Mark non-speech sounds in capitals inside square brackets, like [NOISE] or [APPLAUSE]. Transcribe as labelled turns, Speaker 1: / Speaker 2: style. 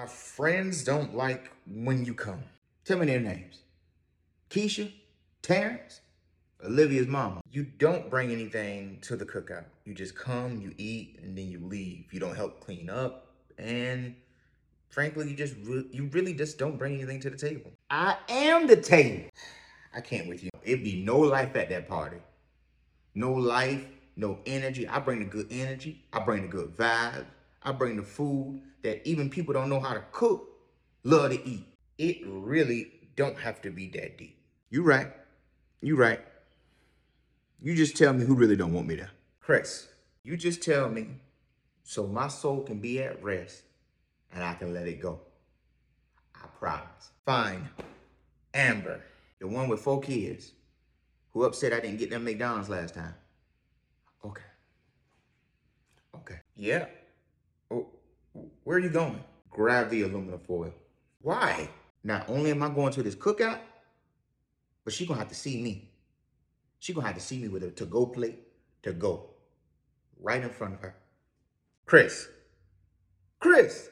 Speaker 1: My friends don't like when you come. Tell me their names. Keisha, Terrence, Olivia's mama. You don't bring anything to the cookout. You just come, you eat, and then you leave. You don't help clean up, and frankly, you just re- you really just don't bring anything to the table. I am the table. [SIGHS] I can't with you. It'd be no life at that party. No life, no energy. I bring the good energy. I bring the good vibes. I bring the food that even people don't know how to cook love to eat. It really don't have to be that deep. You right. You right. You just tell me who really don't want me there. Chris, you just tell me so my soul can be at rest and I can let it go. I promise. Fine. Amber, the one with four kids, who upset I didn't get them McDonald's last time. Okay. Okay. Yeah. Where are you going? Grab the aluminum foil. Why? Not only am I going to this cookout, but she gonna have to see me. She gonna have to see me with a to-go plate to go. Right in front of her. Chris. Chris.